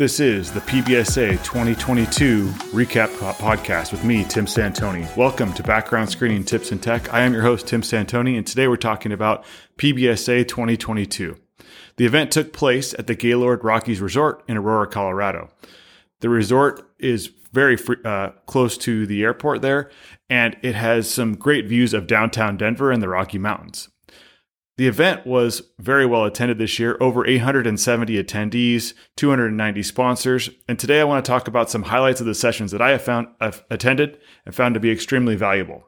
This is the PBSA 2022 Recap Podcast with me, Tim Santoni. Welcome to Background Screening Tips and Tech. I am your host, Tim Santoni, and today we're talking about PBSA 2022. The event took place at the Gaylord Rockies Resort in Aurora, Colorado. The resort is very uh, close to the airport there, and it has some great views of downtown Denver and the Rocky Mountains. The event was very well attended this year, over 870 attendees, 290 sponsors, and today I want to talk about some highlights of the sessions that I have found I've attended and found to be extremely valuable.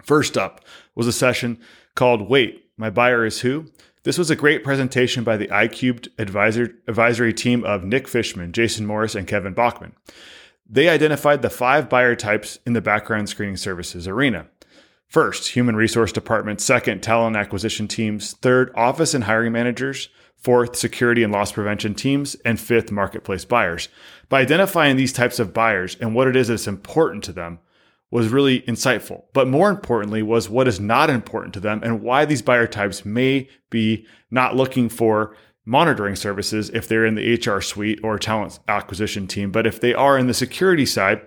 First up was a session called Wait, My Buyer is Who? This was a great presentation by the iCubed advisor, advisory team of Nick Fishman, Jason Morris, and Kevin Bachman. They identified the five buyer types in the background screening services arena. First, human resource department. Second, talent acquisition teams. Third, office and hiring managers. Fourth, security and loss prevention teams. And fifth, marketplace buyers. By identifying these types of buyers and what it is that's important to them was really insightful. But more importantly, was what is not important to them and why these buyer types may be not looking for monitoring services if they're in the HR suite or talent acquisition team. But if they are in the security side,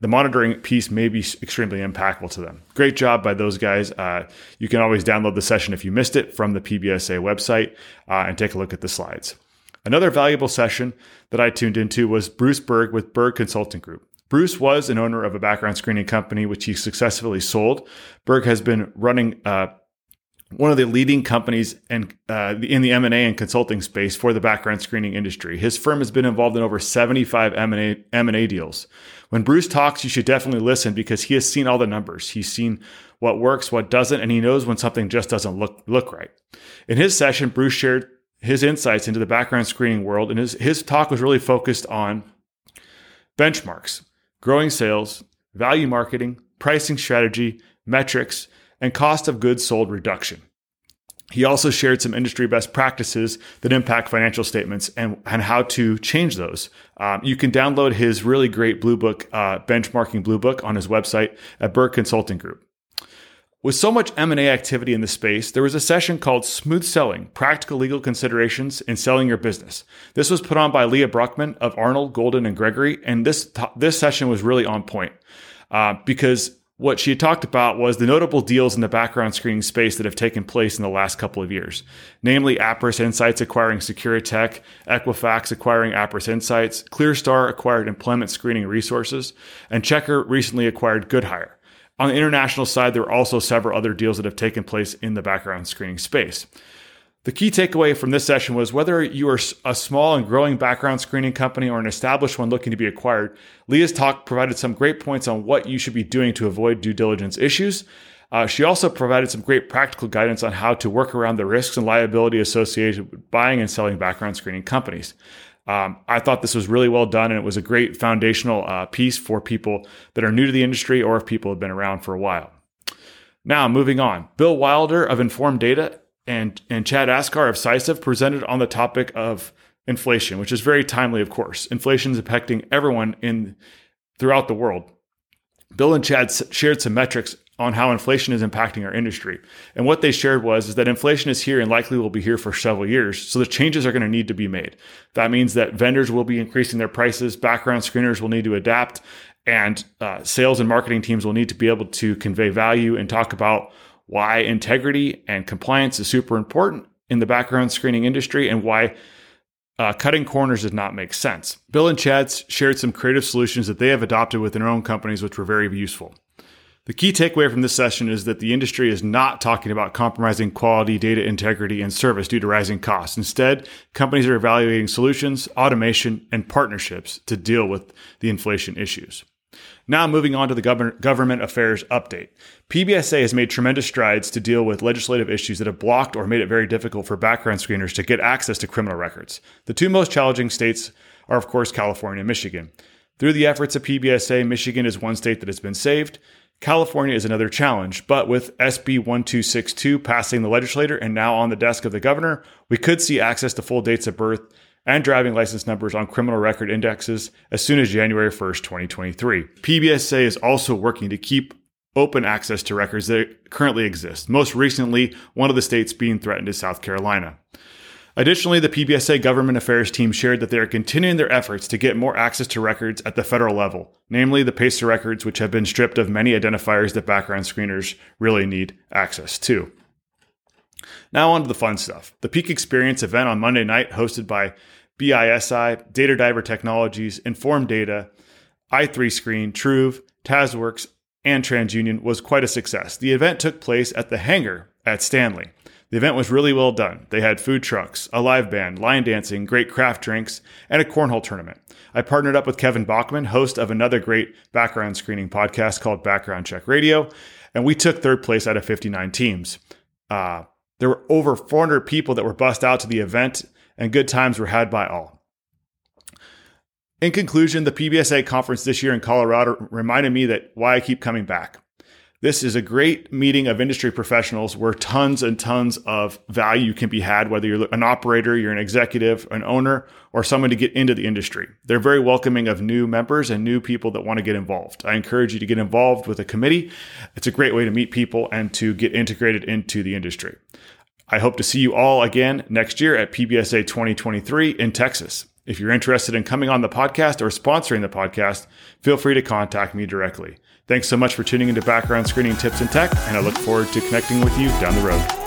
the monitoring piece may be extremely impactful to them. Great job by those guys. Uh, you can always download the session if you missed it from the PBSA website uh, and take a look at the slides. Another valuable session that I tuned into was Bruce Berg with Berg Consulting Group. Bruce was an owner of a background screening company, which he successfully sold. Berg has been running uh, one of the leading companies in, uh, in the M&A and consulting space for the background screening industry. His firm has been involved in over 75 M&A, M&A deals. When Bruce talks, you should definitely listen because he has seen all the numbers. He's seen what works, what doesn't, and he knows when something just doesn't look, look right. In his session, Bruce shared his insights into the background screening world, and his, his talk was really focused on benchmarks, growing sales, value marketing, pricing strategy, metrics, and cost of goods sold reduction. He also shared some industry best practices that impact financial statements and, and how to change those. Um, you can download his really great Blue Book, uh, benchmarking Blue Book on his website at Berg Consulting Group. With so much M&A activity in the space, there was a session called Smooth Selling: Practical Legal Considerations in Selling Your Business. This was put on by Leah Bruckman of Arnall, Golden, and Gregory, and this this session was really on point uh, because what she talked about was the notable deals in the background screening space that have taken place in the last couple of years, namely Appriss Insights acquiring Securitec, Equifax acquiring Appriss Insights, ClearStar acquired Employment Screening Resources, and Checkr recently acquired GoodHire. On the international side, there are also several other deals that have taken place in the background screening space. The key takeaway from this session was whether you are a small and growing background screening company or an established one looking to be acquired, Leah's talk provided some great points on what you should be doing to avoid due diligence issues. Uh, she also provided some great practical guidance on how to work around the risks and liability associated with buying and selling background screening companies. Um, I thought this was really well done, and it was a great foundational uh, piece for people that are new to the industry or if people have been around for a while. Now, moving on. Bill Wilder of Informed Data and, and Chad Askar of Cisive presented on the topic of inflation, which is very timely, of course. Inflation is affecting everyone in throughout the world. Bill and Chad shared some metrics on how inflation is impacting our industry. And what they shared was is that inflation is here and likely will be here for several years. So the changes are going to need to be made. That means that vendors will be increasing their prices, background screeners will need to adapt, and uh, sales and marketing teams will need to be able to convey value and talk about why integrity and compliance is super important in the background screening industry and why uh, cutting corners does not make sense. Bill and Chad shared some creative solutions that they have adopted within their own companies, which were very useful. The key takeaway from this session is that the industry is not talking about compromising quality, data integrity, and service due to rising costs. Instead, companies are evaluating solutions, automation, and partnerships to deal with the inflation issues. Now, moving on to the government affairs update. PBSA has made tremendous strides to deal with legislative issues that have blocked or made it very difficult for background screeners to get access to criminal records. The two most challenging states are, of course, California and Michigan. Through the efforts of PBSA, Michigan is one state that has been saved. California is another challenge, but with SB 1262 passing the legislature and now on the desk of the governor, we could see access to full dates of birth and driving license numbers on criminal record indexes as soon as January 1st, 2023. PBSA is also working to keep open access to records that currently exist. Most recently, one of the states being threatened is South Carolina. Additionally, the PBSA government affairs team shared that they are continuing their efforts to get more access to records at the federal level, namely the PACER records, which have been stripped of many identifiers that background screeners really need access to. Now, on to the fun stuff. The Peak Experience event on Monday night, hosted by BISI, Data Diver Technologies, Inform Data, i3Screen, Truve, TazWorks, and TransUnion, was quite a success. The event took place at the hangar at Stanley. The event was really well done. They had food trucks, a live band, line dancing, great craft drinks, and a cornhole tournament. I partnered up with Kevin Bachman, host of another great background screening podcast called Background Check Radio, and we took third place out of 59 teams. Uh, there were over 400 people that were bussed out to the event, and good times were had by all. In conclusion, the PBSA conference this year in Colorado reminded me that why I keep coming back. This is a great meeting of industry professionals where tons and tons of value can be had, whether you're an operator, you're an executive, an owner, or someone to get into the industry. They're very welcoming of new members and new people that want to get involved. I encourage you to get involved with a committee. It's a great way to meet people and to get integrated into the industry. I hope to see you all again next year at PBSA 2023 in Texas. If you're interested in coming on the podcast or sponsoring the podcast, feel free to contact me directly. Thanks so much for tuning into Background Screening Tips and Tech, and I look forward to connecting with you down the road.